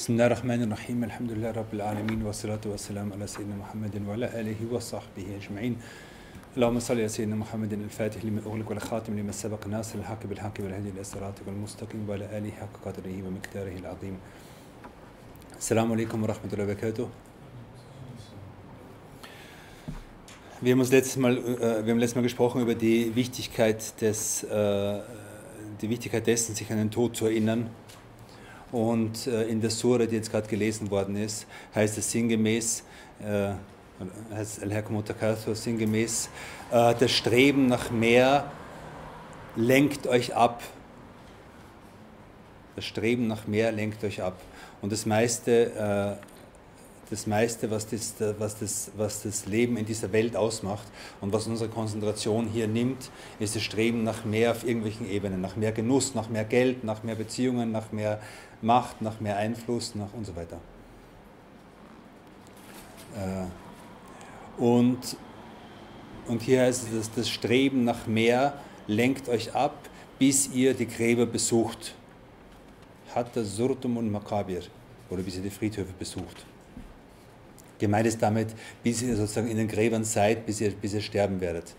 بسم الله الرحمن الرحيم. الحمد لله رب العالمين والصلاة والسلام على سيدنا محمد وعلى آله وصحبه أجمعين. اللهم صل على سيدنا محمد الفاتح لما أغلق والخاتم لما سبق ناصر الحق بالحق والهدي إلى صراطك المستقيم وعلى آله حق قدره ومقداره العظيم. السلام عليكم ورحمة الله وبركاته. Wir haben, uns letztes Mal, äh, wir haben letztes Mal gesprochen über die Wichtigkeit, des, äh, die Wichtigkeit dessen, sich an den Tod zu erinnern. Und äh, in der Sura, die jetzt gerade gelesen worden ist, heißt es sinngemäß, äh, heißt Al-Hakum sinngemäß, äh, das Streben nach mehr lenkt euch ab. Das Streben nach mehr lenkt euch ab. Und das meiste das meiste, was das, was, das, was das Leben in dieser Welt ausmacht und was unsere Konzentration hier nimmt, ist das Streben nach mehr auf irgendwelchen Ebenen, nach mehr Genuss, nach mehr Geld, nach mehr Beziehungen, nach mehr Macht, nach mehr Einfluss nach und so weiter. Äh, und, und hier heißt es, dass das Streben nach mehr lenkt euch ab, bis ihr die Gräber besucht. Hatta Surtum und Makabir, oder bis ihr die Friedhöfe besucht. Gemeint ist damit, bis ihr sozusagen in den Gräbern seid, bis ihr, bis ihr sterben werdet.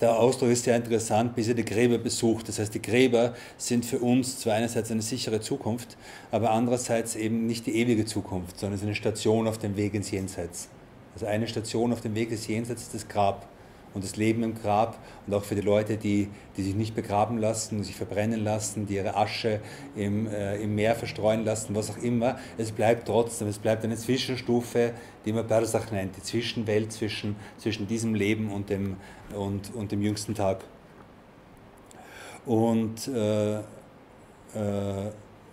Der Ausdruck ist sehr interessant, bis ihr die Gräber besucht. Das heißt, die Gräber sind für uns zwar einerseits eine sichere Zukunft, aber andererseits eben nicht die ewige Zukunft, sondern es ist eine Station auf dem Weg ins Jenseits. Also eine Station auf dem Weg ins Jenseits ist das Grab und das Leben im Grab und auch für die Leute, die, die sich nicht begraben lassen, sich verbrennen lassen, die ihre Asche im, äh, im Meer verstreuen lassen, was auch immer. Es bleibt trotzdem, es bleibt eine Zwischenstufe, die man Bersach nennt, die Zwischenwelt zwischen, zwischen diesem Leben und dem, und, und dem jüngsten Tag. Und äh, äh,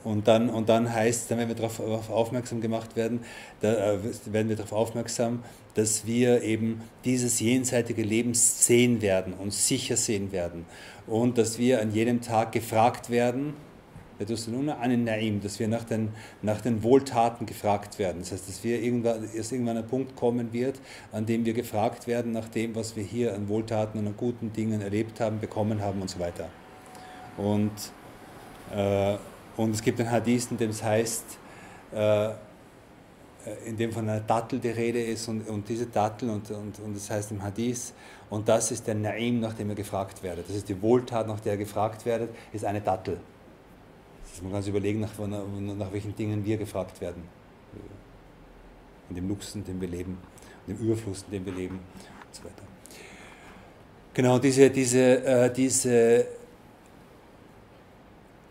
und dann, und dann heißt, dann werden wir darauf aufmerksam gemacht werden, da äh, werden wir darauf aufmerksam, dass wir eben dieses jenseitige Leben sehen werden und sicher sehen werden. Und dass wir an jedem Tag gefragt werden, dass wir nach den, nach den Wohltaten gefragt werden. Das heißt, dass wir irgendwann, dass irgendwann ein Punkt kommen wird, an dem wir gefragt werden nach dem, was wir hier an Wohltaten und an guten Dingen erlebt haben, bekommen haben und so weiter. Und äh, und es gibt einen Hadith, in dem es heißt, äh, in dem von einer Dattel die Rede ist und, und diese Dattel und, und, und das heißt im Hadith, und das ist der Naim, nach dem ihr gefragt werdet. Das ist die Wohltat, nach der ihr gefragt werdet, ist eine Dattel. Das man kann sich überlegen, nach, nach welchen Dingen wir gefragt werden. In dem Luxus, in dem wir leben, in dem Überfluss, in dem wir leben und so weiter. Genau, diese, diese, äh, diese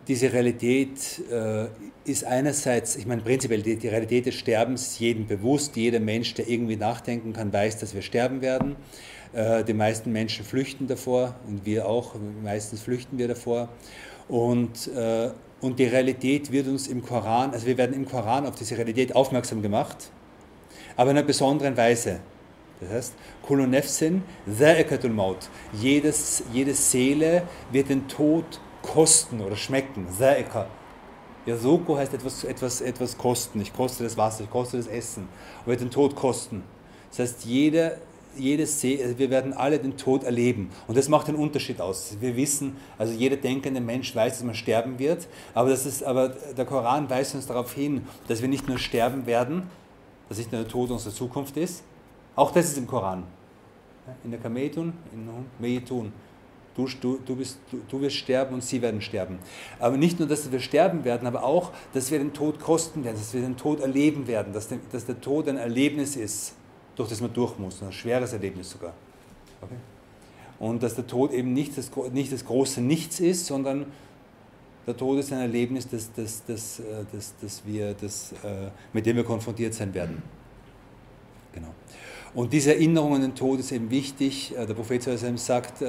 diese Realität äh, ist einerseits, ich meine prinzipiell, die, die, Realität des Sterbens jedem bewusst. Jeder Mensch, der irgendwie nachdenken kann, weiß, dass wir sterben werden. Äh, die meisten Menschen flüchten davor und wir auch, meistens flüchten wir davor. Und, äh, und die Realität wird uns im Koran, also wir werden im Koran auf diese Realität aufmerksam gemacht, aber in einer besonderen Weise. Das heißt, Kulunefsin, Maut. Jedes, jede Seele wird den Tod kosten oder schmecken. Saika. Ja, Soko heißt etwas, etwas, etwas kosten. Ich koste das Wasser, ich koste das Essen. Und wird den Tod kosten. Das heißt, jeder, jedes See, also wir werden alle den Tod erleben. Und das macht den Unterschied aus. Wir wissen, also jeder denkende Mensch weiß, dass man sterben wird. Aber, das ist, aber der Koran weist uns darauf hin, dass wir nicht nur sterben werden, dass nicht nur der Tod unsere Zukunft ist. Auch das ist im Koran. In der Kametun, in Meyetun. Du, du, du, bist, du, du, wirst sterben und sie werden sterben. Aber nicht nur, dass wir sterben werden, aber auch, dass wir den Tod kosten werden, dass wir den Tod erleben werden, dass, der, dass der Tod ein Erlebnis ist, durch das man durch muss, ein schweres Erlebnis sogar. Okay? Und dass der Tod eben nicht das, nicht das große Nichts ist, sondern der Tod ist ein Erlebnis, das, das, das, äh, das, das wir, das, äh, mit dem wir konfrontiert sein werden. Genau. Und diese Erinnerung an den Tod ist eben wichtig. Äh, der Prophet sagt,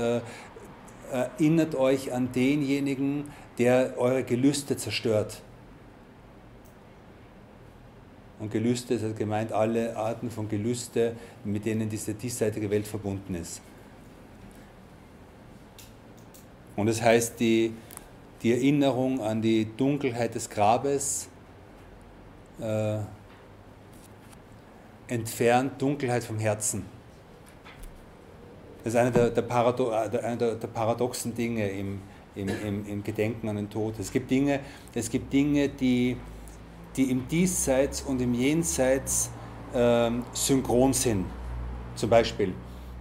erinnert euch an denjenigen, der eure Gelüste zerstört. Und Gelüste ist gemeint alle Arten von Gelüste, mit denen diese diesseitige Welt verbunden ist. Und das heißt, die, die Erinnerung an die Dunkelheit des Grabes äh, entfernt Dunkelheit vom Herzen. Das ist einer der, der, Parado äh, einer der, der paradoxen Dinge im, im, im, im, Gedenken an den Tod. Es gibt Dinge, es gibt Dinge die, die im Diesseits und im Jenseits ähm, synchron sind. Zum Beispiel,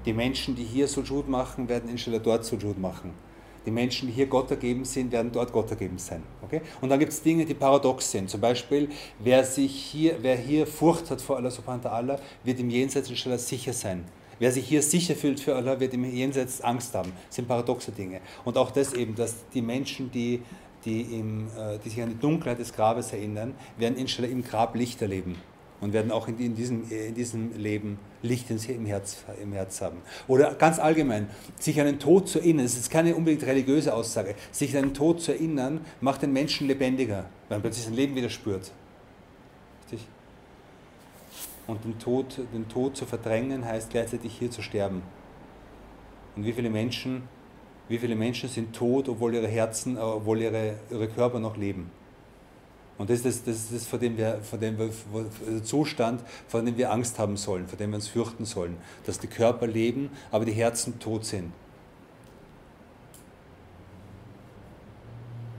die Menschen, die hier Sujud machen, werden inshallah dort Sujud machen. Die Menschen, die hier Gott ergeben sind, werden dort Gott ergeben sein. Okay? Und dann gibt es Dinge, die paradox sind. Zum Beispiel, wer, sich hier, wer hier Furcht hat vor Allah subhanahu wa ta'ala, wird im Jenseits inshallah sicher sein. Wer sich hier sicher fühlt für Allah, wird im Jenseits Angst haben. Das sind paradoxe Dinge. Und auch das eben, dass die Menschen, die, die, im, äh, die sich an die Dunkelheit des Grabes erinnern, werden inshallah im Grab Licht erleben und werden auch in, in, diesem, in diesem Leben Licht im Herz, im Herz haben. Oder ganz allgemein, sich an den Tod zu erinnern, das ist keine unbedingt religiöse Aussage, sich an den Tod zu erinnern, macht den Menschen lebendiger, weil man plötzlich sein Leben wieder spürt. Und den Tod, den Tod zu verdrängen, heißt gleichzeitig hier zu sterben. Und wie viele Menschen, wie viele Menschen sind tot, obwohl ihre Herzen, obwohl ihre, ihre Körper noch leben? Und das ist das, das, ist vor dem wir, vor dem wir, der Zustand, vor dem wir Angst haben sollen, vor dem wir uns fürchten sollen. Dass die Körper leben, aber die Herzen tot sind.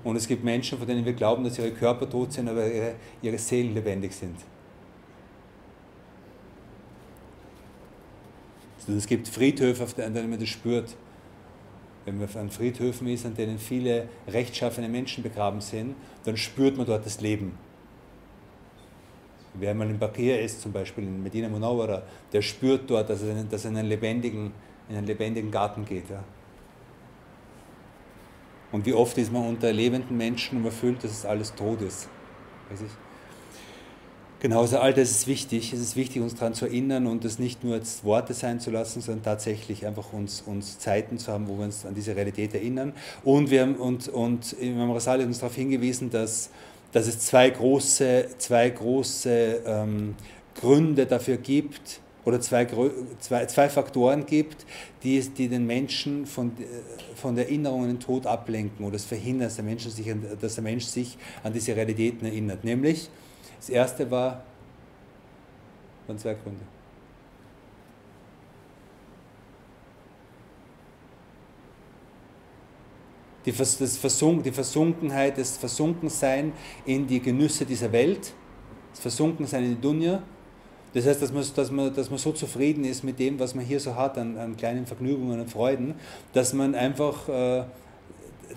Und es gibt Menschen, von denen wir glauben, dass ihre Körper tot sind, aber ihre, ihre Seelen lebendig sind. Also es gibt Friedhöfe, auf denen man das spürt wenn man an Friedhöfen ist, an denen viele rechtschaffene Menschen begraben sind, dann spürt man dort das Leben. Wer mal in Bakir ist, zum Beispiel in Medina Munawara, der spürt dort, dass er, dass er in, einen lebendigen, in einen lebendigen Garten geht. Ja. Und wie oft ist man unter lebenden Menschen und man fühlt, dass es alles tot ist. Weiß ich? Genau, also all das ist wichtig. Es ist wichtig, uns daran zu erinnern und es nicht nur als Worte sein zu lassen, sondern tatsächlich einfach uns, uns Zeiten zu haben, wo wir uns an diese Realität erinnern. Und, wir haben, und, und Imam hat uns darauf hingewiesen, dass, dass es zwei große, zwei große ähm, Gründe dafür gibt, oder zwei, zwei, zwei Faktoren gibt, die, die den Menschen von, von der Erinnerung an den Tod ablenken oder es verhindern, dass der, Mensch sich, dass der Mensch sich an diese Realitäten erinnert. Nämlich, das erste war, waren zwei Gründe. Die, das Versunk, die Versunkenheit, das Versunkensein in die Genüsse dieser Welt, das Versunkensein in die Dunja. Das heißt, dass man, dass, man, dass man so zufrieden ist mit dem, was man hier so hat, an, an kleinen Vergnügungen und Freuden, dass man einfach, äh,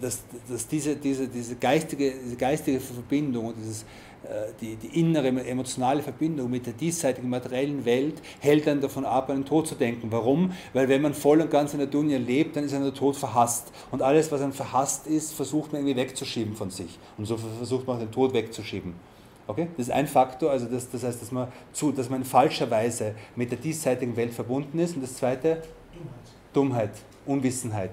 dass, dass diese, diese, diese, geistige, diese geistige Verbindung und dieses die, die innere emotionale Verbindung mit der diesseitigen materiellen Welt hält dann davon ab, an den Tod zu denken. Warum? Weil wenn man voll und ganz in der Dunja lebt, dann ist ein der Tod verhasst. Und alles, was dann verhasst ist, versucht man irgendwie wegzuschieben von sich. Und so versucht man den Tod wegzuschieben. Okay? Das ist ein Faktor, also das, das heißt, dass man, zu, dass man in falscher Weise mit der diesseitigen Welt verbunden ist. Und das zweite? Dummheit. Dummheit, Unwissenheit.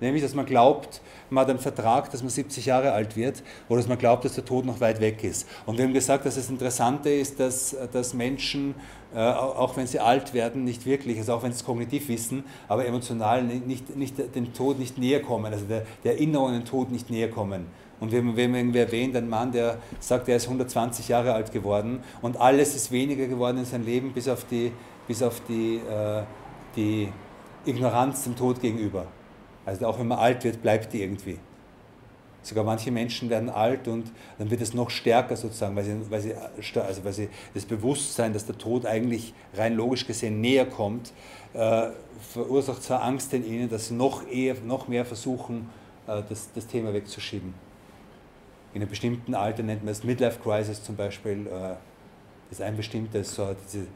Nämlich, dass man glaubt, man hat einen Vertrag, dass man 70 Jahre alt wird oder dass man glaubt, dass der Tod noch weit weg ist. Und wir haben gesagt, dass das Interessante ist, dass, dass Menschen, äh, auch wenn sie alt werden, nicht wirklich, also auch wenn sie es kognitiv wissen, aber emotional nicht, nicht dem Tod nicht näher kommen, also der, der Erinnerung an den Tod nicht näher kommen. Und wir haben, wir haben irgendwie erwähnt, ein Mann, der sagt, er ist 120 Jahre alt geworden und alles ist weniger geworden in seinem Leben, bis auf die, bis auf die, äh, die Ignoranz dem Tod gegenüber. Also auch wenn man alt wird, bleibt die irgendwie. Sogar manche Menschen werden alt und dann wird es noch stärker sozusagen, weil sie, weil sie, also weil sie das Bewusstsein, dass der Tod eigentlich rein logisch gesehen näher kommt, äh, verursacht zwar Angst in ihnen, dass sie noch, eher, noch mehr versuchen, äh, das, das Thema wegzuschieben. In einem bestimmten Alter nennt man es Midlife Crisis zum Beispiel. Äh, das ist ein bestimmtes, so diese,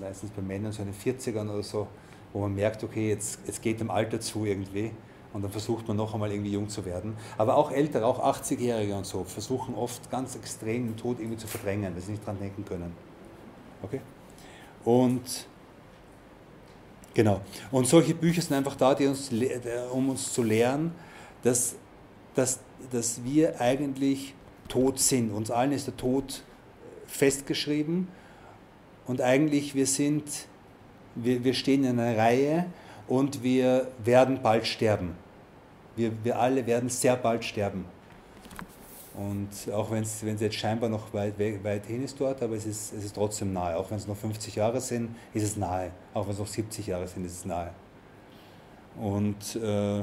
meistens bei Männern so in den 40ern oder so, wo man merkt, okay, jetzt, jetzt geht dem Alter zu irgendwie und dann versucht man noch einmal irgendwie jung zu werden. Aber auch Ältere, auch 80-Jährige und so, versuchen oft ganz extrem den Tod irgendwie zu verdrängen, weil sie nicht dran denken können. Okay? Und genau. Und solche Bücher sind einfach da, die uns, um uns zu lehren, dass, dass, dass wir eigentlich tot sind. Uns allen ist der Tod festgeschrieben und eigentlich wir sind wir, wir stehen in einer Reihe und wir werden bald sterben. Wir, wir alle werden sehr bald sterben. Und auch wenn es jetzt scheinbar noch weit, weit hin ist dort, aber es ist, es ist trotzdem nahe. Auch wenn es noch 50 Jahre sind, ist es nahe. Auch wenn es noch 70 Jahre sind, ist es nahe. Und, äh,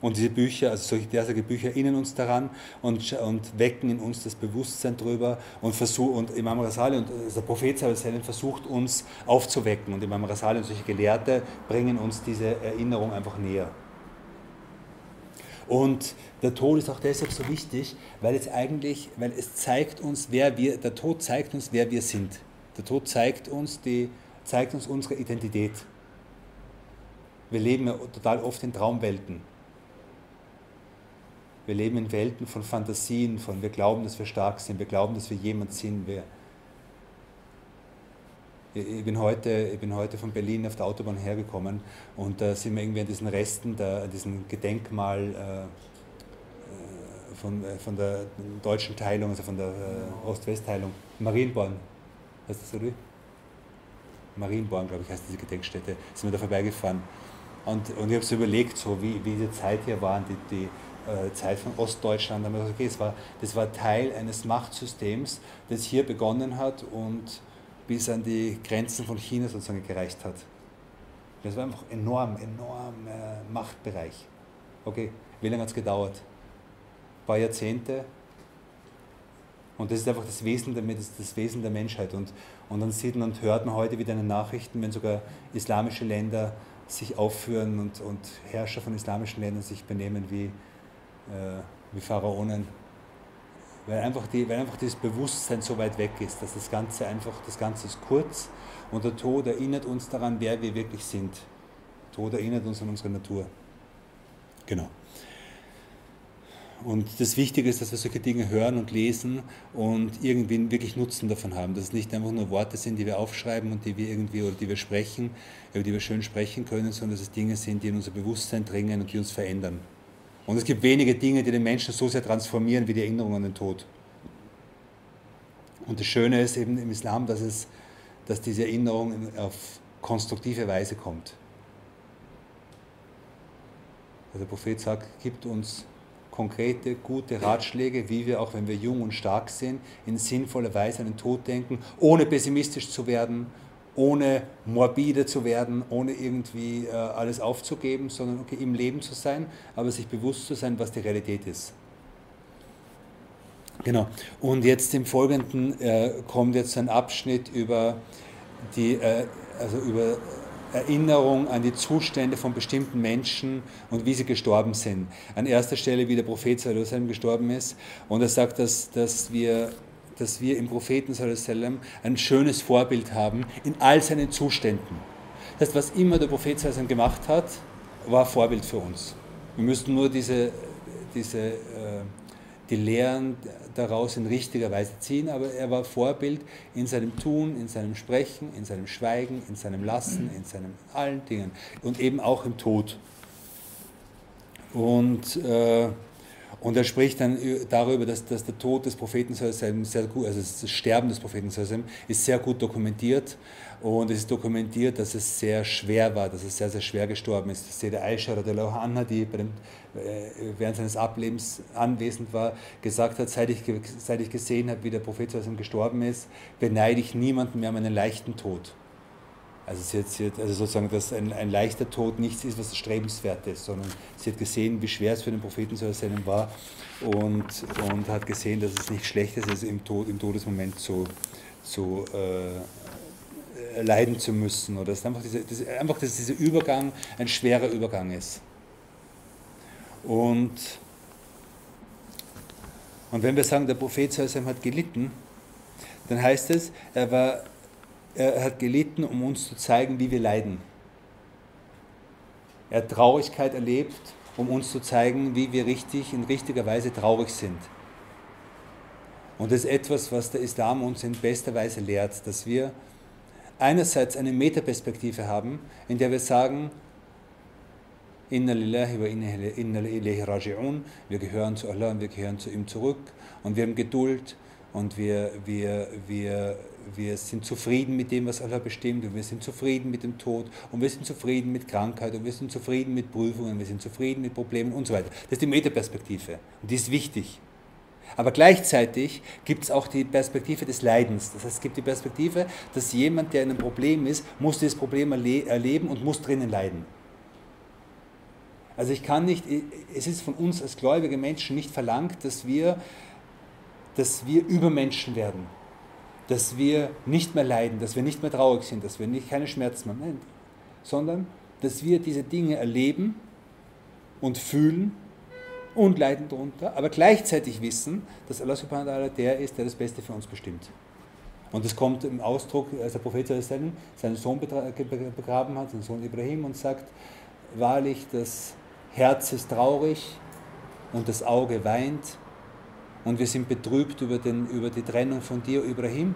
Und diese Bücher, also solche derzeitige Bücher, erinnern uns daran und, und wecken in uns das Bewusstsein drüber und versuch, und Imam Rasali und also der Prophet versucht uns aufzuwecken und Imam Rasali und solche Gelehrte bringen uns diese Erinnerung einfach näher. Und der Tod ist auch deshalb so wichtig, weil es eigentlich, weil es zeigt uns, wer wir, der Tod zeigt uns, wer wir sind. Der Tod zeigt uns, die, zeigt uns unsere Identität. Wir leben ja total oft in Traumwelten. Wir leben in Welten von Fantasien, von wir glauben, dass wir stark sind, wir glauben, dass wir jemand sind. Wir ich, bin heute, ich bin heute von Berlin auf der Autobahn hergekommen und da sind wir irgendwie an diesen Resten, da, an diesem Gedenkmal äh, äh von, äh, von der deutschen Teilung, also von der äh, Ost-West-Teilung, Marienborn, heißt das so? Marienborn, glaube ich, heißt diese Gedenkstätte, sind wir da vorbeigefahren. Und, und ich habe so überlegt, so wie, wie diese Zeit hier war, die, die Zeit von Ostdeutschland. Okay, das, war, das war Teil eines Machtsystems, das hier begonnen hat und bis an die Grenzen von China sozusagen gereicht hat. Das war einfach enorm, enorm äh, Machtbereich. Okay, wie lange hat es gedauert? Ein paar Jahrzehnte. Und das ist einfach das Wesen der, das, das Wesen der Menschheit. Und, und dann sieht man und hört man heute wieder in den Nachrichten, wenn sogar islamische Länder sich aufführen und, und Herrscher von islamischen Ländern sich benehmen wie, äh, wie Pharaonen, weil einfach, die, weil einfach das Bewusstsein so weit weg ist, dass das Ganze einfach, das Ganze ist kurz und der Tod erinnert uns daran, wer wir wirklich sind. Der Tod erinnert uns an unsere Natur. Genau. Und das Wichtige ist, dass wir solche Dinge hören und lesen und irgendwie wirklich Nutzen davon haben. Dass es nicht einfach nur Worte sind, die wir aufschreiben und die wir irgendwie oder die wir sprechen, über die wir schön sprechen können, sondern dass es Dinge sind, die in unser Bewusstsein dringen und die uns verändern. Und es gibt wenige Dinge, die den Menschen so sehr transformieren wie die Erinnerung an den Tod. Und das Schöne ist eben im Islam, dass, es, dass diese Erinnerung auf konstruktive Weise kommt. Also der Prophet sagt, gibt uns konkrete, gute Ratschläge, wie wir, auch wenn wir jung und stark sind, in sinnvoller Weise an den Tod denken, ohne pessimistisch zu werden, ohne morbide zu werden, ohne irgendwie äh, alles aufzugeben, sondern okay, im Leben zu sein, aber sich bewusst zu sein, was die Realität ist. Genau. Und jetzt im Folgenden äh, kommt jetzt ein Abschnitt über die, äh, also über Erinnerung an die Zustände von bestimmten Menschen und wie sie gestorben sind. An erster Stelle, wie der Prophet Sallallahu gestorben ist. Und er sagt, dass, dass wir dass wir im Propheten sallam, ein schönes Vorbild haben in all seinen Zuständen. Das heißt, was immer der Prophet sallam, gemacht hat, war Vorbild für uns. Wir müssen nur diese, diese, äh, die Lehren daraus in richtiger Weise ziehen, aber er war Vorbild in seinem Tun, in seinem Sprechen, in seinem Schweigen, in seinem Lassen, in seinen allen Dingen und eben auch im Tod. Und äh, und er spricht dann darüber, dass, dass der Tod des Propheten sehr gut, also das Sterben des Propheten ist sehr gut dokumentiert. Und es ist dokumentiert, dass es sehr schwer war, dass es sehr, sehr schwer gestorben ist. Das der Aisha Anha, die dem, äh, während seines Ablebens anwesend war, gesagt hat, seit ich, seit ich gesehen habe, wie der Prophet gestorben ist, beneide ich niemanden mehr um einen leichten Tod. Also sie hat, sie hat also sozusagen, dass ein, ein, leichter Tod nichts ist, was strebenswert ist, sondern sie hat gesehen, wie schwer es für den Propheten zu erzählen war und, und hat gesehen, dass es nicht schlecht ist, also im, Tod, im Todesmoment so, so äh, leiden zu müssen. Oder dass einfach, diese, das, einfach, dass dieser Übergang ein schwerer Übergang ist. Und, und wenn wir sagen, der Prophet hat gelitten, dann heißt es, er war er hat gelitten, um uns zu zeigen, wie wir leiden. Er hat Traurigkeit erlebt, um uns zu zeigen, wie wir richtig, in richtiger Weise traurig sind. Und das ist etwas, was der Islam uns in bester Weise lehrt, dass wir einerseits eine Metaperspektive haben, in der wir sagen, Inna lillahi wa inna ilayhi raji'un, wir gehören zu Allah und wir gehören zu ihm zurück und wir haben Geduld und wir, wir, wir, wir sind zufrieden mit dem, was Allah bestimmt und wir sind zufrieden mit dem Tod und wir sind zufrieden mit Krankheit und wir sind zufrieden mit Prüfungen, wir sind zufrieden mit Problemen und so weiter. Das ist die Metaperspektive und die ist wichtig. Aber gleichzeitig gibt es auch die Perspektive des Leidens. Das heißt, es gibt die Perspektive, dass jemand, der in einem Problem ist, muss dieses Problem erle erleben und muss drinnen leiden. Also ich kann nicht, es ist von uns als gläubige Menschen nicht verlangt, dass wir, dass wir Übermenschen werden, dass wir nicht mehr leiden, dass wir nicht mehr traurig sind, dass wir nicht, keine Schmerzen mehr haben, sondern dass wir diese Dinge erleben und fühlen und leiden darunter, aber gleichzeitig wissen, dass Allah subhanahu wa ta'ala der ist, der das Beste für uns bestimmt. Und das kommt im Ausdruck, als der Prophet seinen Sohn begraben hat, seinen Sohn Ibrahim, und sagt, wahrlich, das Herz ist traurig und das Auge weint und wir sind betrübt über, den, über die Trennung von dir, Ibrahim.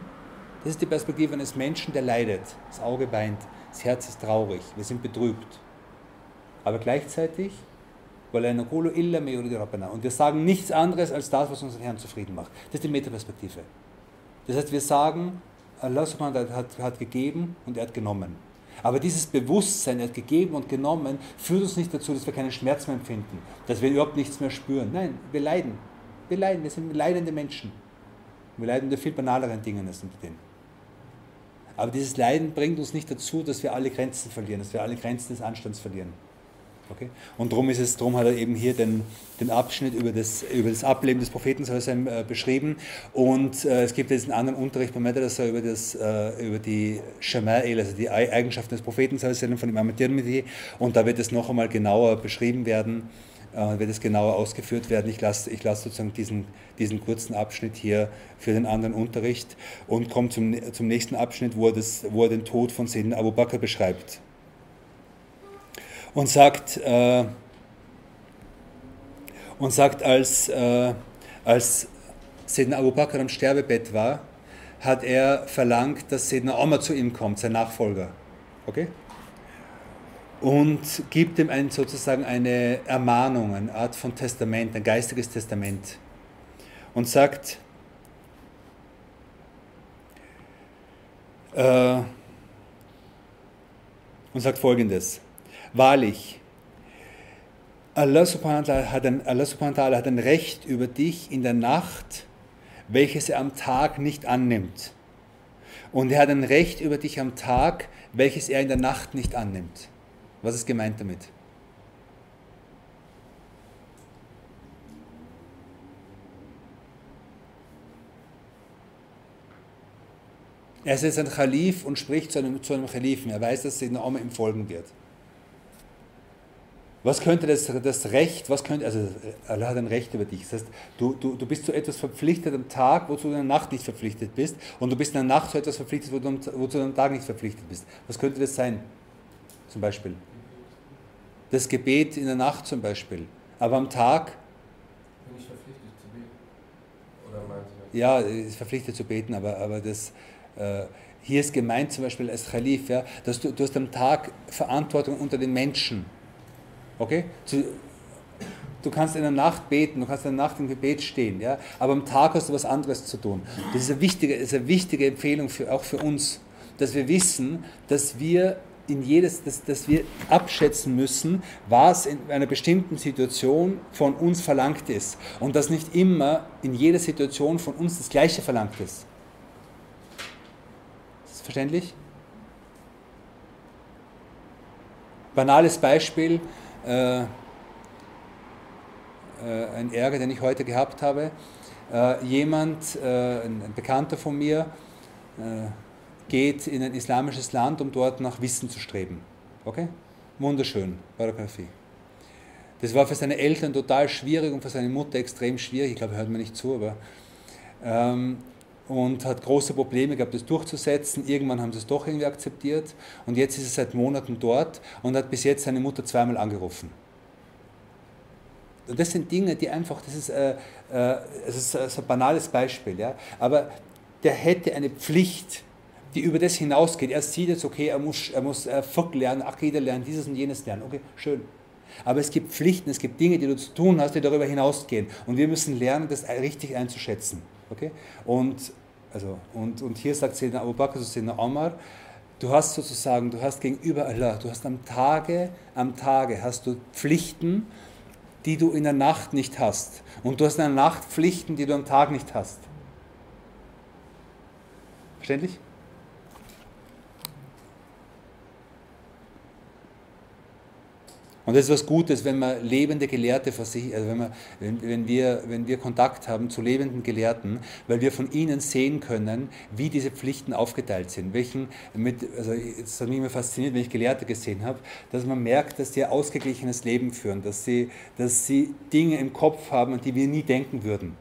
Das ist die Perspektive eines Menschen, der leidet. Das Auge weint, das Herz ist traurig, wir sind betrübt. Aber gleichzeitig, und wir sagen nichts anderes als das, was unseren Herrn zufrieden macht. Das ist die Metaperspektive. Das heißt, wir sagen, Allah subhanahu hat, hat gegeben und er hat genommen. Aber dieses Bewusstsein, er hat gegeben und genommen, führt uns nicht dazu, dass wir keinen Schmerz mehr empfinden, dass wir überhaupt nichts mehr spüren. Nein, wir leiden. Wir leiden, wir sind leidende Menschen. Wir leiden unter viel banaleren Dingen als unter denen. Aber dieses Leiden bringt uns nicht dazu, dass wir alle Grenzen verlieren, dass wir alle Grenzen des Anstands verlieren. Okay? Und darum, ist es, darum hat er eben hier den, den Abschnitt über das, über das Ableben des Propheten äh, beschrieben. Und äh, es gibt jetzt einen anderen Unterricht bei Madrasa über, das, äh, über die Shama'il, also die Eigenschaften des Propheten von Imam Tirmidhi. Und da wird es noch einmal genauer beschrieben werden, äh, wird es genauer ausgeführt werden. Ich lasse ich lass sozusagen diesen, diesen kurzen Abschnitt hier für den anderen Unterricht und komme zum, zum nächsten Abschnitt, wo er, das, wo er den Tod von Sayyidina Abu Bakr beschreibt und sagt, äh, und sagt als, äh, als Sedna Abu Bakr am Sterbebett war, hat er verlangt, dass Sedna Omar zu ihm kommt, sein Nachfolger. Okay? Und gibt ihm ein, sozusagen eine Ermahnung, eine Art von Testament, ein geistiges Testament. Und sagt, äh, und sagt folgendes. Wahrlich, Allah subhanahu wa ta'ala hat, ein, Allah subhanahu wa ta'ala hat ein Recht über dich in der Nacht, welches er am Tag nicht annimmt. Und er hat ein Recht über dich am Tag, welches er in der Nacht nicht annimmt. Was ist gemeint damit? Er ist jetzt ein Khalif und spricht zu einem, zu einem Khalifen. Er weiß, dass Sayyidina Omar ihm folgen wird. Was könnte das, das Recht, was könnte, also Allah hat ein Recht über dich. Das heißt, du, du, du bist zu etwas verpflichtet am Tag, wozu du in der Nacht nicht verpflichtet bist. Und du bist in der Nacht zu etwas verpflichtet, wozu du am Tag nicht verpflichtet bist. Was könnte das sein? Zum Beispiel. Das Gebet in der Nacht zum Beispiel. Aber am Tag. Bin ich verpflichtet zu beten? Oder meinst du? Ja, ist verpflichtet zu beten, aber, aber das. Äh, hier ist gemeint zum Beispiel als Khalif, ja, dass du, du hast am Tag Verantwortung unter den Menschen hast Okay? Du kannst in der Nacht beten, du kannst in der Nacht im Gebet stehen, ja? aber am Tag hast du was anderes zu tun. Das ist eine wichtige, ist eine wichtige Empfehlung für, auch für uns, dass wir wissen, dass wir in jedes, dass, dass wir abschätzen müssen, was in einer bestimmten Situation von uns verlangt ist. Und dass nicht immer in jeder Situation von uns das Gleiche verlangt ist. Ist das verständlich? Banales Beispiel, äh, äh, ein Ärger, den ich heute gehabt habe. Äh, jemand, äh, ein Bekannter von mir, äh, geht in ein islamisches Land, um dort nach Wissen zu streben. Okay? Wunderschön, Barakalfi. Das war für seine Eltern total schwierig und für seine Mutter extrem schwierig. Ich glaube, er hört mir nicht zu, aber. Ähm, und hat große Probleme gehabt, das durchzusetzen. Irgendwann haben sie es doch irgendwie akzeptiert und jetzt ist er seit Monaten dort und hat bis jetzt seine Mutter zweimal angerufen. Und das sind Dinge, die einfach, das ist, äh, äh, das ist ein banales Beispiel, ja? aber der hätte eine Pflicht, die über das hinausgeht. Er sieht jetzt, okay, er muss, er muss äh, lernen, Akida lernen, dieses und jenes lernen. Okay, schön. Aber es gibt Pflichten, es gibt Dinge, die du zu tun hast, die darüber hinausgehen. Und wir müssen lernen, das richtig einzuschätzen. Okay? Und, also, und, und hier sagt Sayyidina Abu Bakr, Sayyidina Omar, du hast sozusagen, du hast gegenüber Allah, du hast am Tage, am Tage hast du Pflichten, die du in der Nacht nicht hast. Und du hast in der Nacht Pflichten, die du am Tag nicht hast. Verständlich? Und das ist was Gutes, wenn man lebende Gelehrte vor sich, also wenn, man, wenn, wenn, wir, wenn wir Kontakt haben zu lebenden Gelehrten, weil wir von ihnen sehen können, wie diese Pflichten aufgeteilt sind. Welchen mit, also es hat mich immer fasziniert, wenn ich Gelehrte gesehen habe, dass man merkt, dass die ein ausgeglichenes Leben führen, dass sie, dass sie Dinge im Kopf haben, an die wir nie denken würden.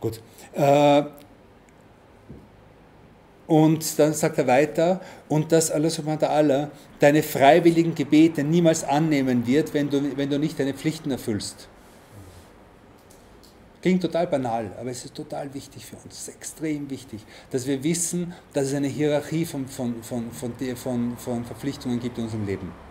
Gut. Äh, und dann sagt er weiter, und dass Allah subhanahu wa ta'ala deine freiwilligen Gebete niemals annehmen wird, wenn du, wenn du nicht deine Pflichten erfüllst. Klingt total banal, aber es ist total wichtig für uns, es ist extrem wichtig, dass wir wissen, dass es eine Hierarchie von, von, von, von, von, von Verpflichtungen gibt in unserem Leben.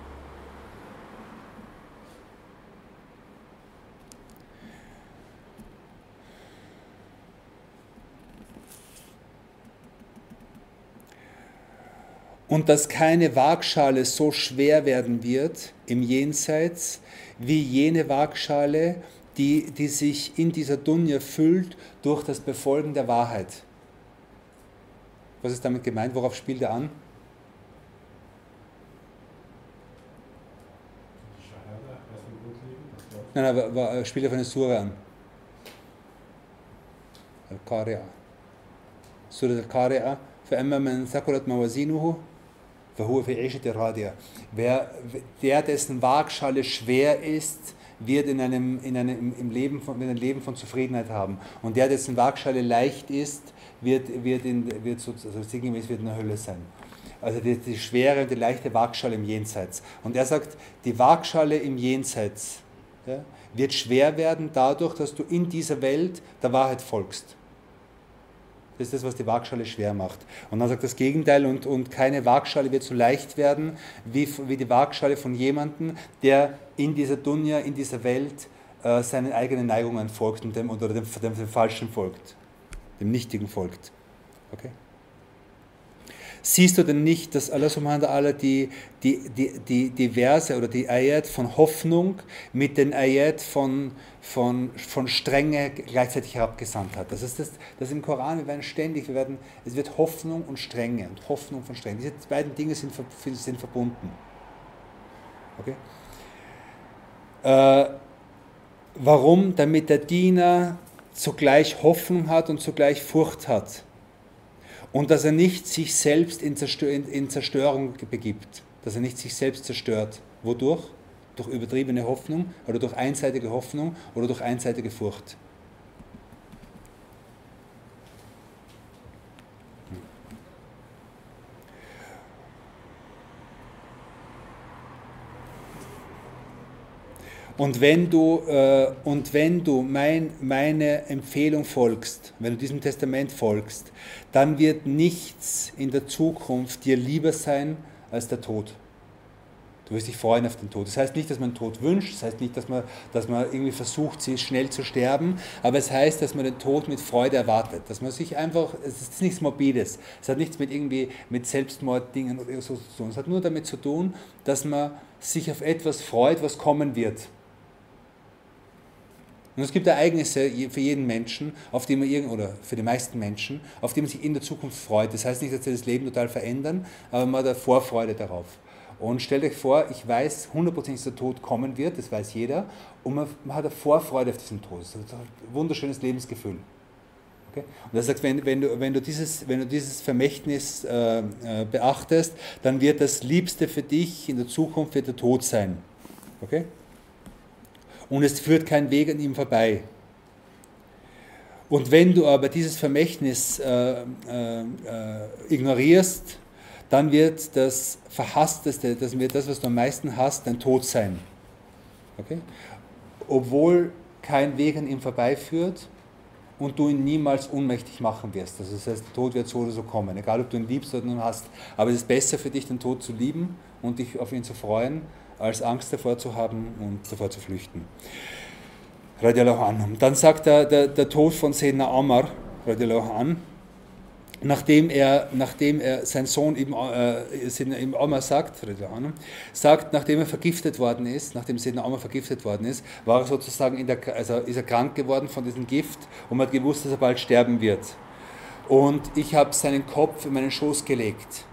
und dass keine Waagschale so schwer werden wird im Jenseits wie jene Waagschale, die, die sich in dieser Dunja füllt durch das Befolgen der Wahrheit. Was ist damit gemeint? Worauf spielt er an? Nein, aber spielt auf eine Sura an. Al-Qari'a. Surah Al-Qari'a. فأما من ثقلت موازينه Wer, der, dessen Waagschale schwer ist, wird in einem, in einem, im Leben von, ein Leben von Zufriedenheit haben. Und der, dessen Waagschale leicht ist, wird, wird, in, wird, so, also sinngemäß wird in der Hölle sein. Also die, die schwere und die leichte Waagschale im Jenseits. Und er sagt, die Waagschale im Jenseits ja, wird schwer werden dadurch, dass du in dieser Welt der Wahrheit folgst. Das ist das, was die Waagschale schwer macht. Und dann sagt das Gegenteil, und, und keine Waagschale wird so leicht werden wie, wie die Waagschale von jemandem, der in dieser Dunja, in dieser Welt äh, seinen eigenen Neigungen folgt und dem, oder dem, dem, dem Falschen folgt, dem Nichtigen folgt. Okay? Siehst du denn nicht, dass Allah subhanahu wa ta'ala die, die, die, die, die Verse oder die Ayat von Hoffnung mit den Ayat von, von, von Strenge gleichzeitig herabgesandt hat? Das ist das, das im Koran, wir werden ständig, wir werden, es wird Hoffnung und Strenge und Hoffnung von Strenge. Diese beiden Dinge sind, sind verbunden. Okay? Äh, warum? Damit der Diener zugleich Hoffnung hat und zugleich Furcht hat und dass er nicht sich selbst in, Zerstör in Zerstörung begibt, dass er nicht sich selbst zerstört. Wodurch? Durch übertriebene Hoffnung oder durch einseitige Hoffnung oder durch einseitige Furcht. Und wenn du, äh, und wenn du mein, meine Empfehlung folgst, wenn du diesem Testament folgst, dann wird nichts in der Zukunft dir lieber sein als der Tod. Du wirst dich freuen auf den Tod. Das heißt nicht, dass man den Tod wünscht, das heißt nicht, dass man, dass man irgendwie versucht, schnell zu sterben, aber es heißt, dass man den Tod mit Freude erwartet. Dass man sich einfach, es ist nichts Morbides, es hat nichts mit irgendwie mit Selbstmorddingen oder so zu tun. Es hat nur damit zu tun, dass man sich auf etwas freut, was kommen wird. Und es gibt Ereignisse für jeden Menschen, auf die man irgend, oder für die meisten Menschen, auf die man sich in der Zukunft freut. Das heißt nicht, dass sie das Leben total verändern, aber man hat eine Vorfreude darauf. Und stellt euch vor, ich weiß hundertprozentig, dass der Tod kommen wird, das weiß jeder, und man, hat eine Vorfreude auf diesen Tod. Das ist ein wunderschönes Lebensgefühl. Okay? Und er sagt, wenn, wenn, du, wenn, du dieses, wenn du dieses Vermächtnis äh, äh, beachtest, dann wird das Liebste für dich in der Zukunft wird der Tod sein. Okay? Und es führt kein Weg an ihm vorbei. Und wenn du aber dieses Vermächtnis äh, äh, äh, ignorierst, dann wird das Verhassteste, das wird das, was du am meisten hast, dein Tod sein. Okay? Obwohl kein Weg an ihm vorbeiführt und du ihn niemals unmächtig machen wirst. Also das heißt, der Tod wird so oder so kommen, egal ob du ihn liebst oder ihn hast. Aber es ist besser für dich, den Tod zu lieben und dich auf ihn zu freuen, als Angst davor zu haben und davor zu flüchten. Dann sagt er, der, der Tod von Sedna Omar, nachdem er, nachdem er sein Sohn eben, äh, Sedna Omar sagt, sagt, nachdem er vergiftet worden ist, nachdem Sedna Omar vergiftet worden ist, war er sozusagen in der, also ist er krank geworden von diesem Gift und hat gewusst, dass er bald sterben wird. Und ich habe seinen Kopf in meinen Schoß gelegt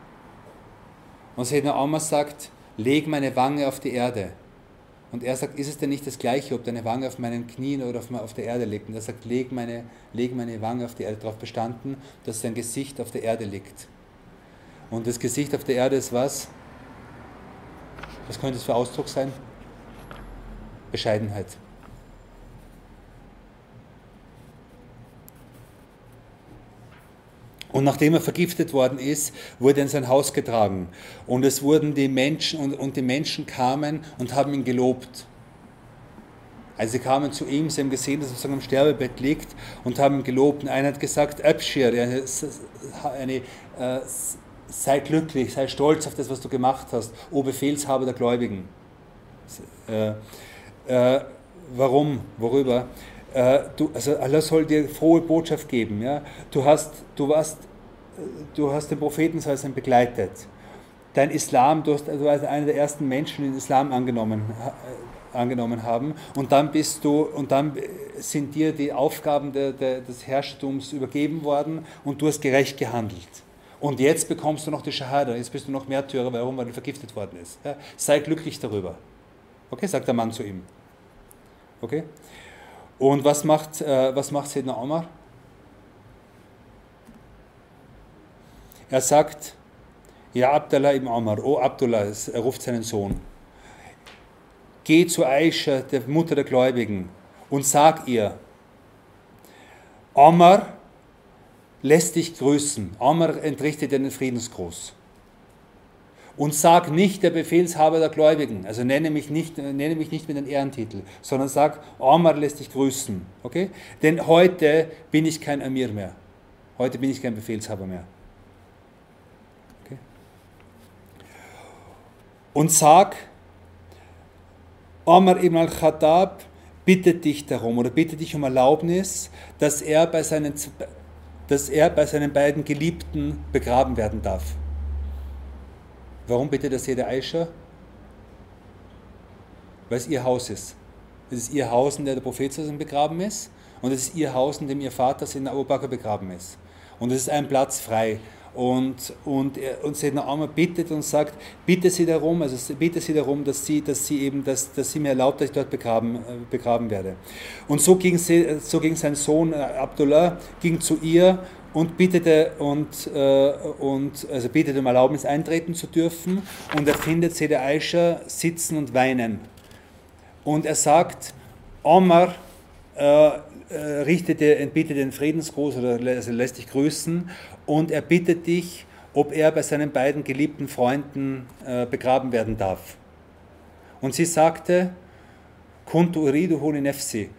Und Sedna Omar sagt, leg meine Wange auf die Erde. Und er sagt, ist es denn nicht das Gleiche, ob deine Wange auf meinen Knien oder auf, der Erde liegt? Und er sagt, leg meine, leg meine Wange auf die Erde, darauf bestanden, dass sein Gesicht auf der Erde liegt. Und das Gesicht auf der Erde ist was? Was könnte es für Ausdruck sein? Bescheidenheit. Und nachdem er vergiftet worden ist, wurde er in sein Haus getragen. Und es wurden die Menschen, und, und die Menschen kamen und haben ihn gelobt. Also sie kamen zu ihm, sie haben gesehen, dass er sozusagen am Sterbebett liegt und haben ihn gelobt. Und einer hat gesagt, Abshir, eine, eine, äh, sei glücklich, sei stolz auf das, was du gemacht hast, o Befehlshaber der Gläubigen. Äh, äh, warum? Worüber? Äh, du, also Allah soll dir frohe Botschaft geben. Ja? Du, hast, du, warst, du hast den Propheten begleitet. Dein Islam, du, hast, du warst einer der ersten Menschen, die den Islam angenommen, äh, angenommen haben. Und dann, bist du, und dann sind dir die Aufgaben der, der, des Herrschertums übergeben worden und du hast gerecht gehandelt. Und jetzt bekommst du noch die Shahada, jetzt bist du noch Märtyrer? Weil du vergiftet worden ist. Ja? Sei glücklich darüber. Okay, sagt der Mann zu ihm. Okay? Und was macht, äh, was macht Sedna Omar? Er sagt, Ja Abdullah ibn Omar, oh Abdullah, er ruft seinen Sohn, geh zu Aisha, der Mutter der Gläubigen, und sag ihr, Omar lässt dich grüßen. Omar entrichtet dir den Friedensgruß und sag nicht der Befehlshaber der Gläubigen, also nenne mich nicht, nenne mich nicht mit einem Ehrentitel, sondern sag, Omar lässt dich grüßen. Okay? Denn heute bin ich kein Amir mehr. Heute bin ich kein Befehlshaber mehr. Okay? Und sag, Omar ibn al-Khattab bittet dich darum oder bittet dich um Erlaubnis, dass er bei seinen, dass er bei seinen beiden Geliebten begraben werden darf. Warum bitte das jede Aisha? Weil es ihr Haus ist. Es ist ihr Haus, in dem der Prophet begraben ist. Und es ist ihr Haus, in dem ihr Vater in Abu Bakr begraben ist. Und es ist ein Platz frei. Und, und, und Sedna Amr bittet und sagt, bitte sie darum, also bitte sie darum, dass sie, dass sie eben, dass, dass sie mir erlaubt, dass ich dort begraben, äh, begraben werde. Und so ging, sie, so ging sein Sohn äh, Abdullah, ging zu ihr und bittete, und, äh, und, also bittete um Erlaubnis eintreten zu dürfen und er findet Sede Aisha sitzen und weinen. Und er sagt, Omar äh, äh, richtete, bittet den Friedensgruß oder also lässt dich grüßen und er bittet dich, ob er bei seinen beiden geliebten Freunden äh, begraben werden darf. Und sie sagte, Kuntu uridu nefsi,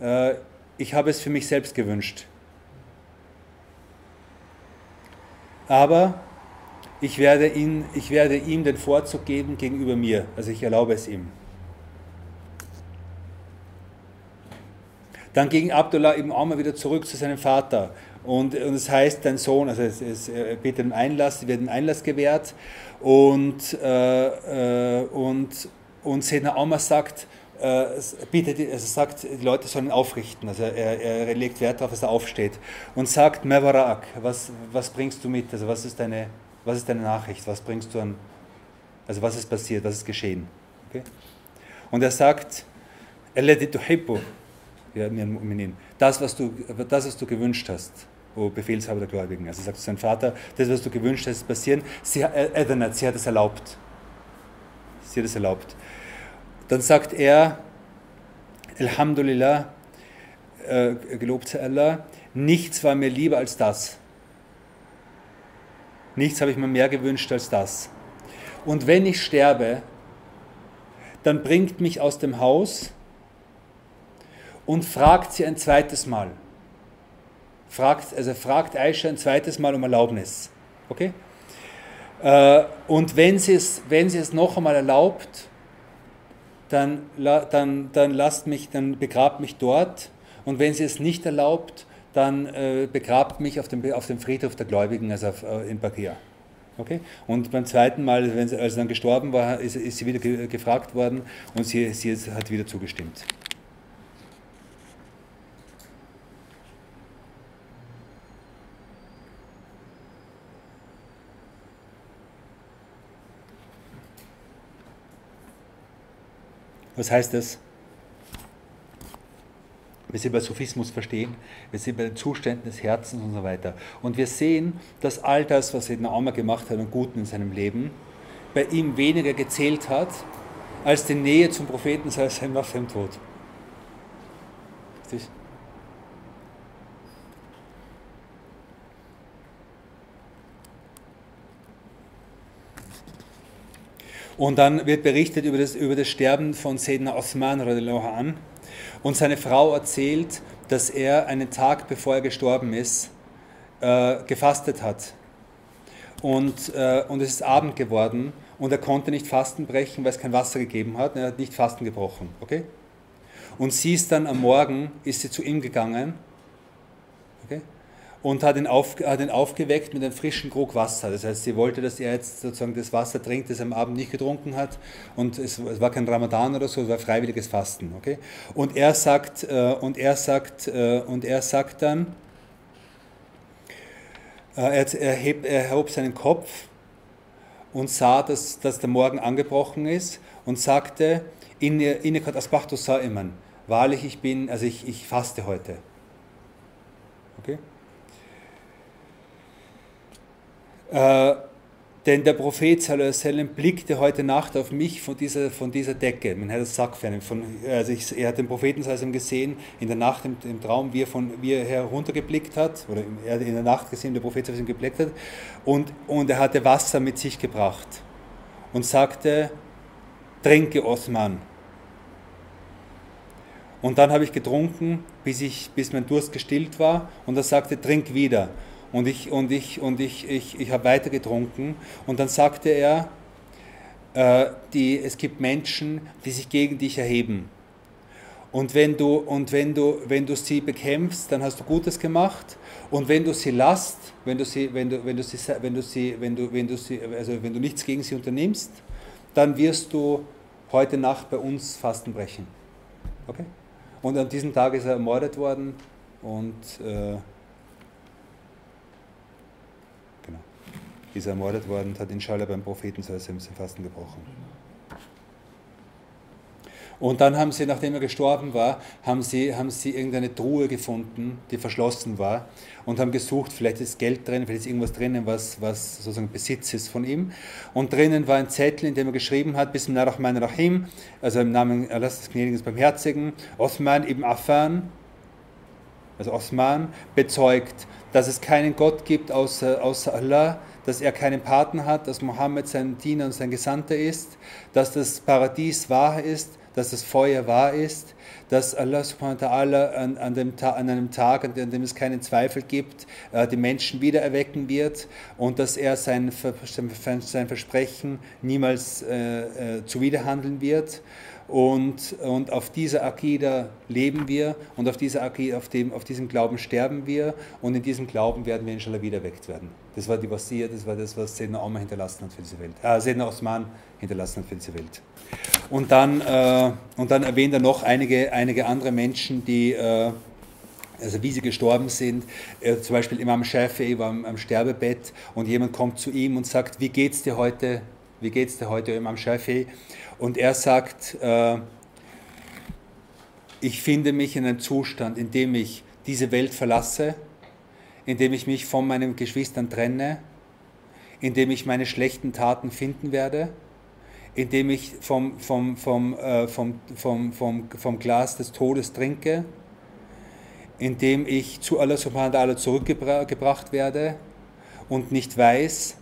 äh, ich habe es für mich selbst gewünscht. Aber ich werde, ihn, ich werde ihm den Vorzug geben gegenüber mir. Also ich erlaube es ihm. Dann ging Abdullah ibn Amr wieder zurück zu seinem Vater. Und, und es heißt, dein Sohn, also es, es, er bittet um Einlass, wird ein Einlass gewährt. Und, äh, äh, und, und Sedna Amr sagt, äh, bietet, also sagt, die Leute sollen aufrichten. Also er, er legt Wert darauf, dass er aufsteht und sagt, Mevarak, was, was bringst du mit? Also was ist, deine, was ist deine Nachricht? Was bringst du an? Also was ist passiert? Was ist geschehen? Okay? Und er sagt, das, was du, das, was du gewünscht hast, o Befehlshaber der Gläubigen. Also sagt sein Vater, das, was du gewünscht hast, ist passieren. Sie, äh, sie hat es erlaubt. Sie hat es erlaubt. Dann sagt er, Alhamdulillah, äh, gelobt sei Allah, nichts war mir lieber als das. Nichts habe ich mir mehr gewünscht als das. Und wenn ich sterbe, dann bringt mich aus dem Haus und fragt sie ein zweites Mal. Fragt, also fragt Aisha ein zweites Mal um Erlaubnis. Okay? Äh, und wenn sie, es, wenn sie es noch einmal erlaubt, dann, dann, dann lasst mich, dann begrabt mich dort. Und wenn sie es nicht erlaubt, dann äh, begrabt mich auf dem, auf dem Friedhof der Gläubigen, also auf, äh, in Bakia. Okay? Und beim zweiten Mal, wenn sie, als sie dann gestorben war, ist, ist sie wieder ge gefragt worden und sie, sie hat wieder zugestimmt. Was heißt das? Wir sind bei Sophismus verstehen, wir sind bei den Zuständen des Herzens und so weiter. Und wir sehen, dass all das, was Edna Aumer gemacht hat und Guten in seinem Leben, bei ihm weniger gezählt hat, als die Nähe zum Propheten sei nach dem Tod. Richtig? Und dann wird berichtet über das, über das Sterben von Sedna Osman an. Und seine Frau erzählt, dass er einen Tag bevor er gestorben ist, äh, gefastet hat. Und, äh, und es ist Abend geworden und er konnte nicht Fasten brechen, weil es kein Wasser gegeben hat. Er hat nicht Fasten gebrochen. Okay? Und sie ist dann am Morgen, ist sie zu ihm gegangen? Und hat ihn, auf, hat ihn aufgeweckt mit einem frischen Krug Wasser. Das heißt, sie wollte, dass er jetzt sozusagen das Wasser trinkt, das er am Abend nicht getrunken hat. Und es, es war kein Ramadan oder so, es war freiwilliges Fasten. Okay? Und er sagt, äh, und er sagt, äh, und er sagt dann, äh, er, er, heb, er erhob seinen Kopf und sah, dass, dass der Morgen angebrochen ist und sagte, Innekat asbachtu sa'iman, wahrlich ich bin, also ich, ich faste heute. Okay? Äh, denn der Prophet sallam, blickte heute Nacht auf mich von dieser, von dieser Decke. Man hat das Sackfern. Von, also ich, er hat den Propheten sallam, gesehen in der Nacht im, im, Traum, wie er, von, wie er heruntergeblickt hat, oder er hat in der Nacht gesehen, der Prophet sallam, geblickt hat, und, und er hatte Wasser mit sich gebracht und sagte, trinke Osman. Und dann habe ich getrunken, bis, ich, bis mein Durst gestillt war, und er sagte, trink wieder. Und ich, und ich, und ich, ich, ich habe weiter getrunken. Und dann sagte er, äh, die, es gibt Menschen, die sich gegen dich erheben. Und wenn du, und wenn du, wenn du sie bekämpfst, dann hast du Gutes gemacht. Und wenn du sie lasst, wenn du sie, wenn du, wenn du sie, wenn du sie, wenn du, wenn du sie, also wenn du nichts gegen sie unternimmst, dann wirst du heute Nacht bei uns Fasten brechen. Okay? Und an diesem Tag ist er ermordet worden und äh, ist ermordet worden und hat inshallah beim Propheten im Fasten gebrochen. Und dann haben sie, nachdem er gestorben war, haben sie, haben sie irgendeine Truhe gefunden, die verschlossen war und haben gesucht, vielleicht ist Geld drin, vielleicht ist irgendwas drinnen, was, was sozusagen Besitz ist von ihm. Und drinnen war ein Zettel, in dem er geschrieben hat, Bismillah Rahman Rahim, also im Namen Allahs des Gnädigen Barmherzigen, Osman ibn Affan, also Osman, bezeugt, dass es keinen Gott gibt außer, außer Allah, dass er keinen Partner hat, dass Mohammed sein Diener und sein Gesandter ist, dass das Paradies wahr ist, dass das Feuer wahr ist, dass Allah subhanahu wa ta'ala an, an, an, einem Tag, an dem es keinen Zweifel gibt, äh, die Menschen wieder erwecken wird und dass er sein, sein Versprechen niemals äh, äh, zuwiderhandeln wird und, und auf dieser Akida leben wir und auf, dieser Akida, auf, dem, auf diesem Glauben sterben wir und in diesem Glauben werden wir inshallah wieder erweckt werden. Das war die Wasiya, das war das, was Sedna Omar hinterlassen hat für diese Welt. Äh, Sedna Osman hinterlassen hat für diese Welt. Und dann, äh, und dann erwähnt er noch einige, einige andere Menschen, die, äh, also wie sie gestorben sind. Äh, zum Beispiel Imam Shafi'i war am, am, Sterbebett und jemand kommt zu ihm und sagt, wie geht's dir heute? Wie geht's dir heute, Imam Shafi'i? Und er sagt, äh, ich finde mich in einem Zustand, in dem ich diese Welt verlasse, in dem ich mich von meinen Geschwistern trenne, in dem ich meine schlechten Taten finden werde, in dem ich vom, vom, vom, äh, vom, vom, vom, vom Glas des Todes trinke, in dem ich zu Allah subhanahu wa ta'ala zurückgebracht werde und nicht weiß,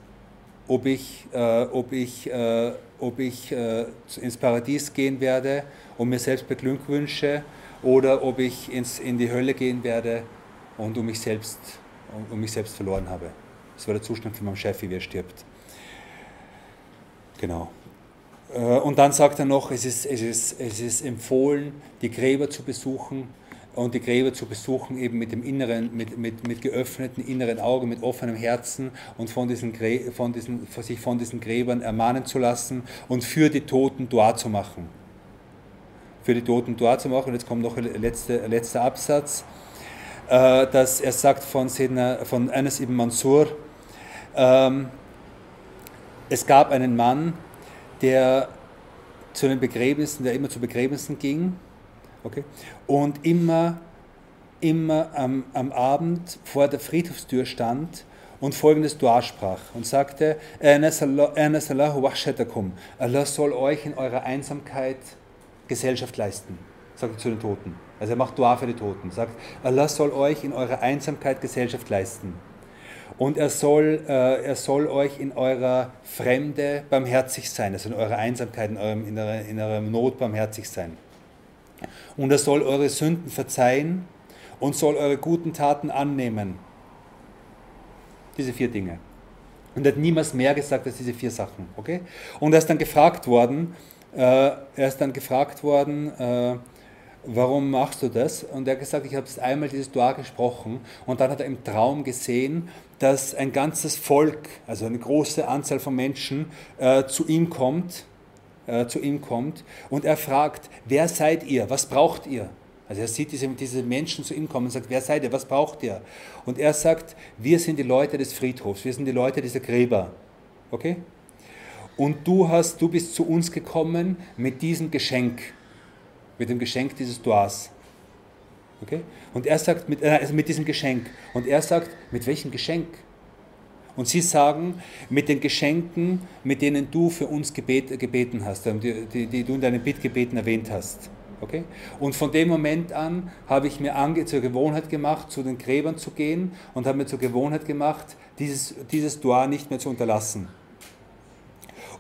ob ich, äh, ob ich äh, ob ich äh, ins Paradies gehen werde und mir selbst beglückwünsche oder ob ich ins, in die Hölle gehen werde und um mich selbst, um, um mich selbst verloren habe. Das war der Zustand von meinem Chef, wie er stirbt. Genau. Äh, und dann sagt er noch, es ist, es, ist, es ist empfohlen, die Gräber zu besuchen und die Gräber zu besuchen, eben mit dem inneren, mit, mit, mit geöffneten inneren Augen, mit offenem Herzen und von diesen, von diesen, sich von diesen Gräbern ermahnen zu lassen und für die Toten Dua zu machen. Für die Toten Dua zu machen. Und jetzt kommt noch ein letzter, letzter Absatz, äh, dass er sagt von, Sedna, von Anas ibn Mansur, ähm, es gab einen Mann, der zu den Begräbnissen, der immer zu Begräbnissen ging, okay, und immer, immer am, am Abend vor der Friedhofstür stand und folgendes Dua sprach und sagte, Allah soll euch in eurer Einsamkeit Gesellschaft leisten, sagte zu den Toten. Also er macht Dua für die Toten, sagt, Allah soll euch in eurer Einsamkeit Gesellschaft leisten. Und er soll, äh, er soll euch in eurer Fremde barmherzig sein, also in eurer Einsamkeit, in, eurem, in, eurer, in eurer Not barmherzig sein. Und er soll eure Sünden verzeihen und soll eure guten Taten annehmen. Diese vier Dinge. Und er hat niemals mehr gesagt als diese vier Sachen. Okay? Und er ist dann gefragt worden, äh, er ist dann gefragt worden, äh, warum machst du das? Und er hat gesagt, ich habe es einmal dieses Dua gesprochen und dann hat er im Traum gesehen, dass ein ganzes Volk, also eine große Anzahl von Menschen äh, zu ihm kommt, äh, zu ihm kommt und er fragt, wer seid ihr? Was braucht ihr? Also er sieht diese, diese Menschen zu ihm kommen und sagt, wer seid ihr? Was braucht ihr? Und er sagt, wir sind die Leute des Friedhofs, wir sind die Leute dieser Gräber. Okay? Und du hast, du bist zu uns gekommen mit diesem Geschenk mit dem Geschenk dieses Duas. Okay? Und er sagt, mit, äh, also mit diesem Geschenk. Und er sagt, mit welchem Geschenk? Und sie sagen, mit den Geschenken, mit denen du für uns gebet, gebeten hast, ähm, die, die, die, du in deinen Bittgebeten erwähnt hast. Okay? Und von dem Moment an habe ich mir ange zur Gewohnheit gemacht, zu den Gräbern zu gehen und habe mir zur Gewohnheit gemacht, dieses, dieses Dua nicht mehr zu unterlassen.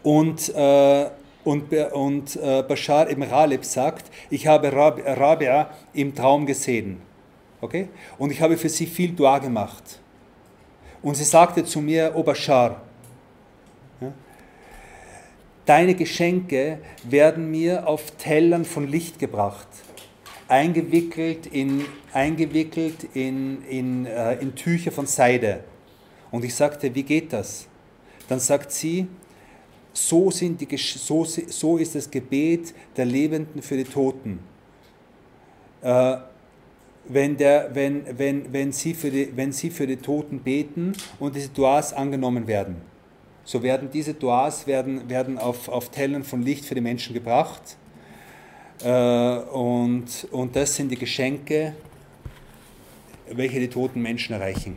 Und äh, und, und äh, Bashar ibn Ghalib sagt, ich habe Rabia im Traum gesehen. Okay? Und ich habe für sie viel Dua gemacht. Und sie sagte zu mir, O Bashar, ja, deine Geschenke werden mir auf Tellern von Licht gebracht, eingewickelt in, eingewickelt in, in, äh, in Tücher von Seide. Und ich sagte, wie geht das? Dann sagt sie, so, sind die, so, so ist das Gebet der Lebenden für die Toten. Äh, wenn, der, wenn, wenn, wenn, sie für die, wenn sie für die Toten beten und diese Duas angenommen werden, so werden diese Duas werden, werden auf, auf Tellern von Licht für die Menschen gebracht. Äh, und, und das sind die Geschenke, welche die toten Menschen erreichen.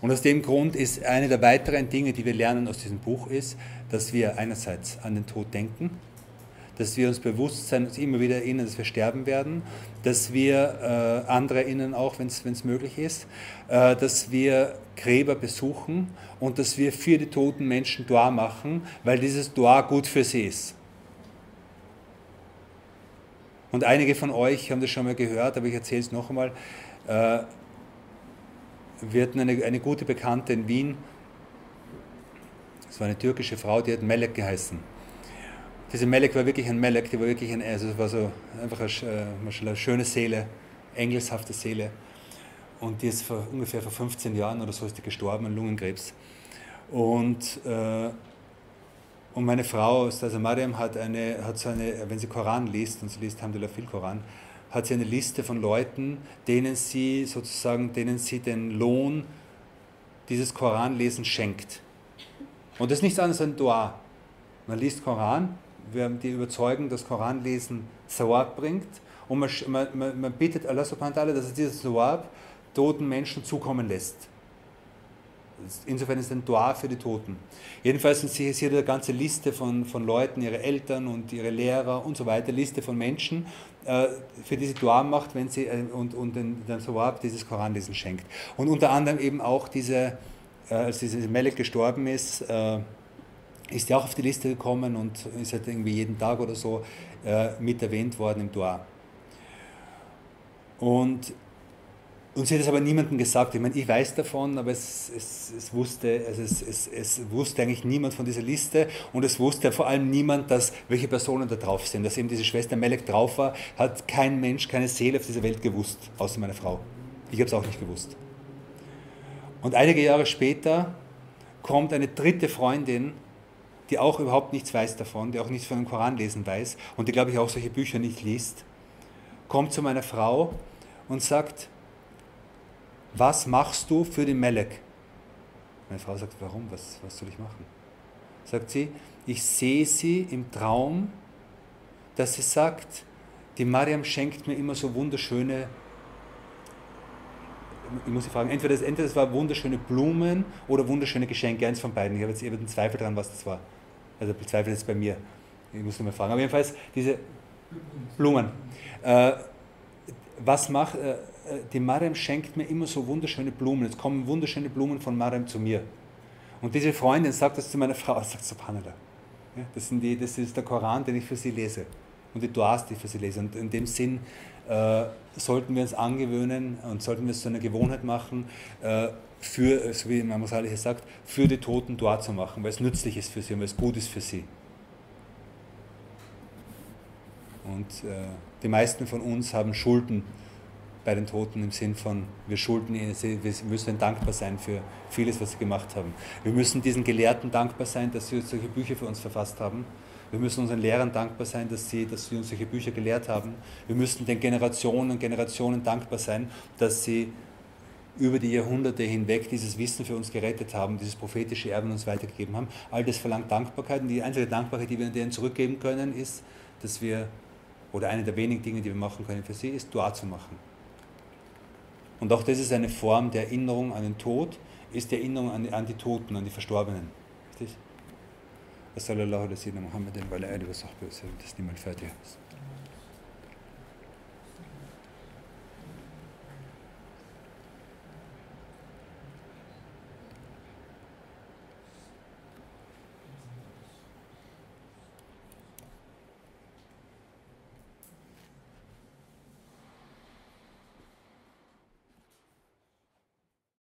Und aus dem Grund ist eine der weiteren Dinge, die wir lernen aus diesem Buch, ist, dass wir einerseits an den Tod denken, dass wir uns bewusst sein, uns immer wieder erinnern, dass wir sterben werden, dass wir äh, andere erinnern auch, wenn es möglich ist, äh, dass wir Gräber besuchen und dass wir für die toten Menschen Dua machen, weil dieses Dua gut für sie ist. Und einige von euch haben das schon mal gehört, aber ich erzähle es noch einmal. Äh, wir hatten eine, eine gute Bekannte in Wien, das war eine türkische Frau, die hat Melek geheißen. Diese Melek war wirklich ein Melek, die war wirklich ein, also war so einfach eine, äh, eine schöne Seele, engelshafte Seele. Und die ist vor, ungefähr vor 15 Jahren oder so ist die gestorben an Lungenkrebs. Und, äh, und meine Frau, also Mariam, hat, eine, hat so eine, wenn sie Koran liest, und sie liest Alhamdulillah viel Koran, hat sie eine Liste von Leuten, denen sie sozusagen, denen sie den Lohn dieses Koranlesen schenkt. Und das ist nichts anderes als ein Dua. Man liest Koran, wir haben die Überzeugung, dass Koranlesen Sawab bringt und man, man, man bittet Allah subhanahu wa ta'ala, dass er dieses Sawab toten Menschen zukommen lässt. Insofern ist es ein Dua für die Toten. Jedenfalls sie hier eine ganze Liste von, von Leuten, ihre Eltern und ihre Lehrer und so weiter, Liste von Menschen, äh, für die sie Dua macht wenn sie, äh, und, und den, den Sawab dieses Koranlesen schenkt. Und unter anderem eben auch diese, äh, als diese Melek gestorben ist, ist ja auch auf die Liste gekommen und ist halt irgendwie jeden Tag oder so mit erwähnt worden im Dua. Und sie hat es aber niemandem gesagt. Ich meine, ich weiß davon, aber es, es, es wusste, also es, es, es, wusste eigentlich niemand von dieser Liste und es wusste vor allem niemand, dass welche Personen da drauf sind. Dass eben diese Schwester Melek drauf war, hat kein Mensch, keine Seele auf dieser Welt gewusst, außer meine Frau. Ich habe es auch nicht gewusst. Und einige Jahre später kommt eine dritte Freundin, die auch überhaupt nichts weiß davon, die auch nichts von dem Koran lesen weiß und die, glaube ich, auch solche Bücher nicht liest, kommt zu meiner Frau und sagt, was machst du für den Melek? Meine Frau sagt, warum? Was, was soll ich machen? sagt sie, ich sehe sie im Traum, dass sie sagt, die Mariam schenkt mir immer so wunderschöne, ich muss sie fragen, entweder das, entweder war wunderschöne Blumen oder wunderschöne Geschenke, eins von beiden. Ich habe jetzt eben einen Zweifel daran, was das war. Also bezweifelt es bei mir. Ich muss nur mal fragen. Aber jedenfalls diese Blumen. Äh, was macht, äh, die Mariam schenkt mir immer so wunderschöne Blumen. Es kommen wunderschöne Blumen von Mariam zu mir. Und diese Freundin sagt das zu meiner Frau, sagt Subhanallah. Ja, das, sind die, das ist der Koran, den ich für sie lese. Und die Duas, die ich für sie lese. Und in dem Sinn äh, sollten wir uns angewöhnen und sollten wir es zu einer Gewohnheit machen, äh, für, so wie Imam Salih sagt, für die Toten Dua zu machen, weil es nützlich ist für sie und weil es gut ist für sie. Und äh, die meisten von uns haben Schulden bei den Toten im Sinn von, wir schulden ihnen, wir müssen ihnen dankbar sein für vieles, was sie gemacht haben. Wir müssen diesen Gelehrten dankbar sein, dass sie solche Bücher für uns verfasst haben. Wir müssen unseren Lehrern dankbar sein, dass sie, dass sie uns solche Bücher gelehrt haben. Wir müssen den Generationen und Generationen dankbar sein, dass sie über die Jahrhunderte hinweg dieses Wissen für uns gerettet haben, dieses prophetische Erbe uns weitergegeben haben. All das verlangt Dankbarkeit und die einzige Dankbarkeit, die wir denen zurückgeben können, ist, dass wir, oder eine der wenigen Dinge, die wir machen können für sie, ist Dua zu machen. Und auch das ist eine Form der Erinnerung an den Tod, ist die Erinnerung an die, an die Toten, an die Verstorbenen. وصلى الله على سيدنا محمد وعلى آله وصحبه وسلم تسليما الفاتحة.